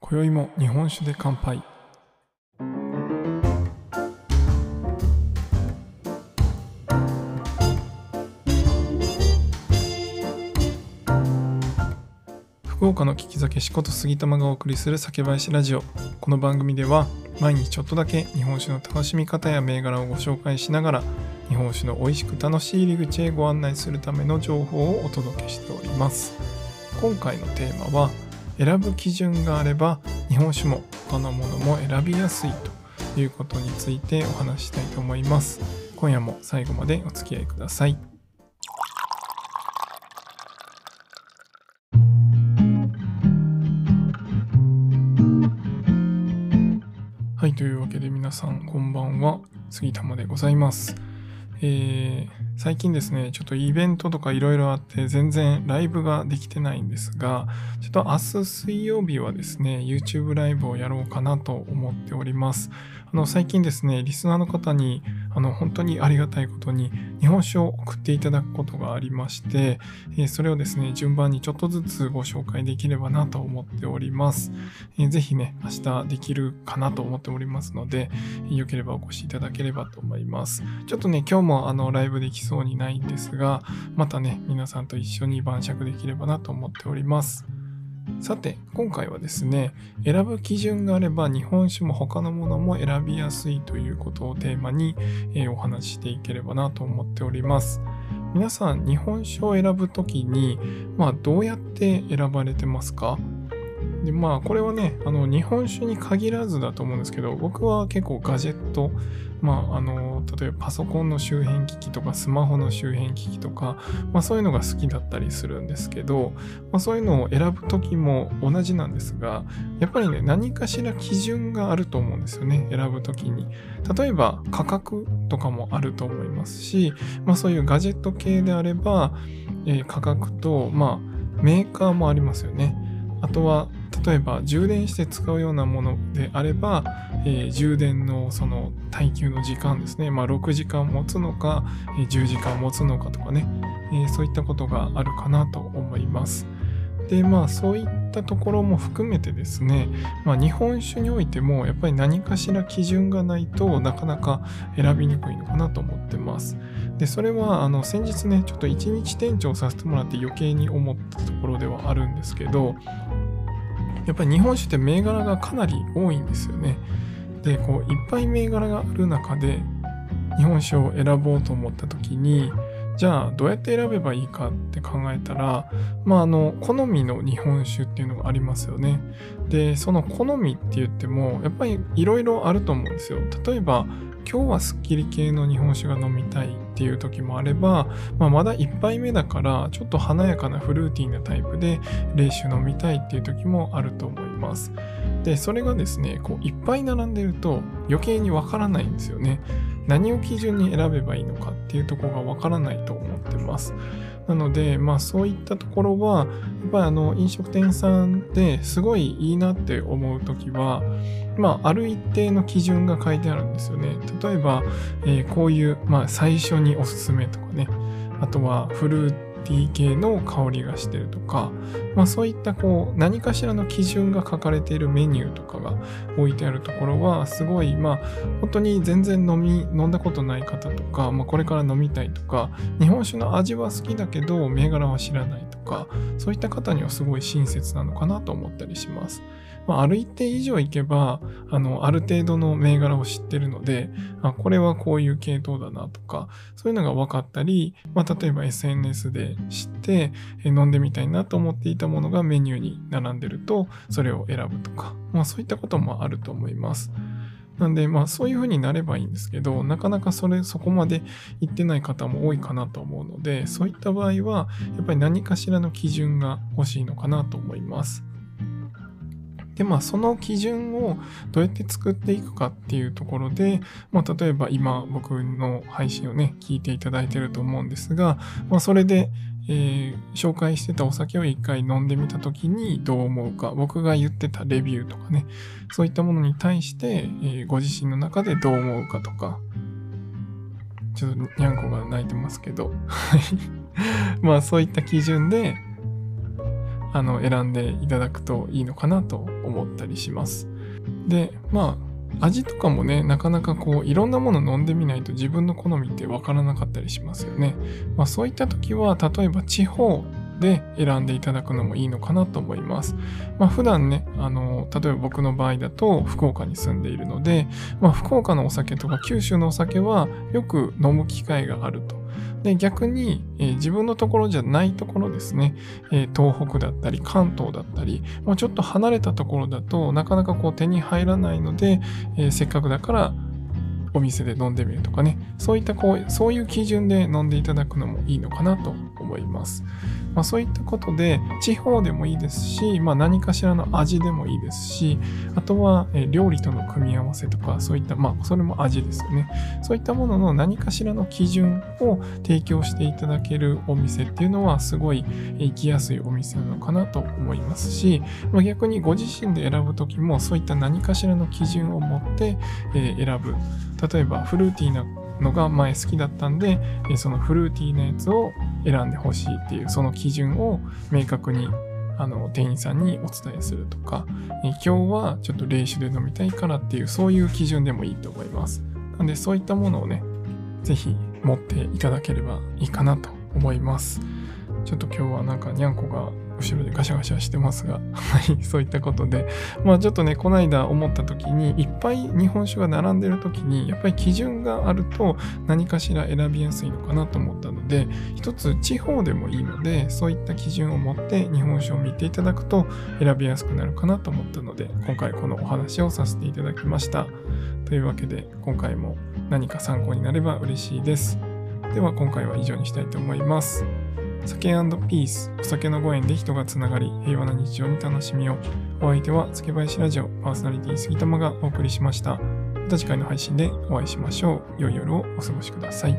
今宵も日本酒で乾杯。福岡の聞き酒しこと杉玉がお送りする酒林ラジオ。この番組では毎日ちょっとだけ日本酒の楽しみ方や銘柄をご紹介しながら日本酒の美味しく楽しい入り口へご案内するための情報をお届けしております。今回のテーマは選ぶ基準があれば日本酒も他のものも選びやすいということについてお話ししたいと思います。今夜も最後までお付き合いください。けで皆さんこんばんは。杉玉でございます。えー、最近ですね、ちょっとイベントとかいろいろあって全然ライブができてないんですが、ちょっと明日水曜日はですね、YouTube ライブをやろうかなと思っております。あの、最近ですね、リスナーの方に、あの、本当にありがたいことに、日本酒を送っていただくことがありまして、え、それをですね、順番にちょっとずつご紹介できればなと思っております。えー、ぜひね、明日できるかなと思っておりますので、よければお越しいただければと思います。ちょっとね、今日もあの、ライブできそうにないんですが、またね、皆さんと一緒に晩酌できればなと思っております。さて、今回はですね、選ぶ基準があれば日本酒も他のものも選びやすいということをテーマに、えー、お話ししていければなと思っております。皆さん、日本酒を選ぶときに、まあ、どうやって選ばれてますか？でまあこれはねあの日本酒に限らずだと思うんですけど僕は結構ガジェットまあ、あの例えばパソコンの周辺機器とかスマホの周辺機器とか、まあ、そういうのが好きだったりするんですけど、まあ、そういうのを選ぶ時も同じなんですがやっぱりね何かしら基準があると思うんですよね選ぶ時に。例えば価格とかもあると思いますし、まあ、そういうガジェット系であれば、えー、価格と、まあ、メーカーもありますよね。あとは例えば充電して使うようなものであれば、えー、充電のその耐久の時間ですね、まあ、6時間持つのか、え、10時間持つのかとかね、え、そういったことがあるかなと思います。でまあそういったところも含めてですね、まあ、日本酒においてもやっぱり何かしら基準がないとなかなか選びにくいのかなと思ってます。でそれはあの先日ねちょっと一日店長させてもらって余計に思ったところではあるんですけどやっぱり日本酒って銘柄がかなり多いんですよね。で、こういっぱい銘柄がある中で日本酒を選ぼうと思った時にじゃあどうやって選べばいいかって考えたらまああの好みの日本酒っていうのがありますよね。でその好みって言ってもやっぱりいろいろあると思うんですよ。例えば今日はすっきり系の日本酒が飲みたいっていう時もあれば、まあ、まだ1杯目だからちょっと華やかなフルーティーなタイプで冷酒飲みたいっていう時もあると思います。で、それがですね、こういっぱい並んでると余計にわからないんですよね。何を基準に選べばいいのかっていうとこがわからないと思ってます。なので、まあそういったところは、やっぱりあの飲食店さんですごいいいなって思うときは、まあある一定の基準が書いてあるんですよね。例えば、えー、こういう、まあ最初におすすめとかね、あとはフルーティー系の香りがしてるとか、まあそういったこう何かしらの基準が書かれているメニューとかが置いてあるところはすごいまあ本当に全然飲み飲んだことない方とか、まあ、これから飲みたいとか日本酒の味は好きだけど銘柄は知らないとかそういった方にはすごい親切なのかなと思ったりします。まあ、ある一定以上いけば、あの、ある程度の銘柄を知ってるので、あこれはこういう系統だなとか、そういうのが分かったり、まあ、例えば SNS で知って、え飲んでみたいなと思っていたものがメニューに並んでると、それを選ぶとか、まあ、そういったこともあると思います。なんで、まあそういう風になればいいんですけど、なかなかそれ、そこまで行ってない方も多いかなと思うので、そういった場合は、やっぱり何かしらの基準が欲しいのかなと思います。で、まあ、その基準をどうやって作っていくかっていうところで、まあ、例えば今僕の配信をね、聞いていただいてると思うんですが、まあ、それで、えー、紹介してたお酒を一回飲んでみた時にどう思うか、僕が言ってたレビューとかね、そういったものに対して、えー、ご自身の中でどう思うかとか、ちょっとにゃんこが泣いてますけど、まあそういった基準で、あの、選んでいただくといいのかなと思ったりします。で、まあ、味とかもね、なかなかこう、いろんなもの飲んでみないと自分の好みってわからなかったりしますよね。まあそういった時は、例えば地方で選んでいただくのもいいのかなと思います。まあ普段ね、あの、例えば僕の場合だと福岡に住んでいるので、まあ福岡のお酒とか九州のお酒はよく飲む機会があると。で逆に、えー、自分のところじゃないところですね、えー、東北だったり関東だったり、まあ、ちょっと離れたところだとなかなかこう手に入らないので、えー、せっかくだからお店で飲んでみるとかねそういったこうそういう基準で飲んでいただくのもいいのかなと思います。まあ、そういったことで地方でもいいですし、まあ、何かしらの味でもいいですしあとは、料理との組み合わせとかそういったまあそれも味ですよね。そういったものの何かしらの基準を提供していただけるお店っていうのはすごい行きやすいお店なのかなと思いますし、まあ、逆にご自身で選ぶ時もそういった何かしらの基準を持って、選ぶ。例えばフルーティーなのが前好きだったんで、そのフルーティーなやつを選んでほしいっていうその基準を明確にあの店員さんにお伝えするとか、え今日はちょっと冷酒で飲みたいからっていうそういう基準でもいいと思います。なんでそういったものをね、ぜひ持っていただければいいかなと思います。ちょっと今日はなんかにゃんこが後ろでガシャガシャしてますが、はい、そういったことで、まあちょっとね、この間思った時に、いっぱい日本酒が並んでる時に、やっぱり基準があると何かしら選びやすいのかなと思ったので、一つ地方でもいいので、そういった基準を持って日本酒を見ていただくと選びやすくなるかなと思ったので、今回このお話をさせていただきました。というわけで、今回も何か参考になれば嬉しいです。では今回は以上にしたいと思います。酒ピース、お酒のご縁で人がつながり、平和な日常に楽しみを。お相手は、月林ラジオパーソナリティ杉玉がお送りしました。また次回の配信でお会いしましょう。良い夜をお過ごしください。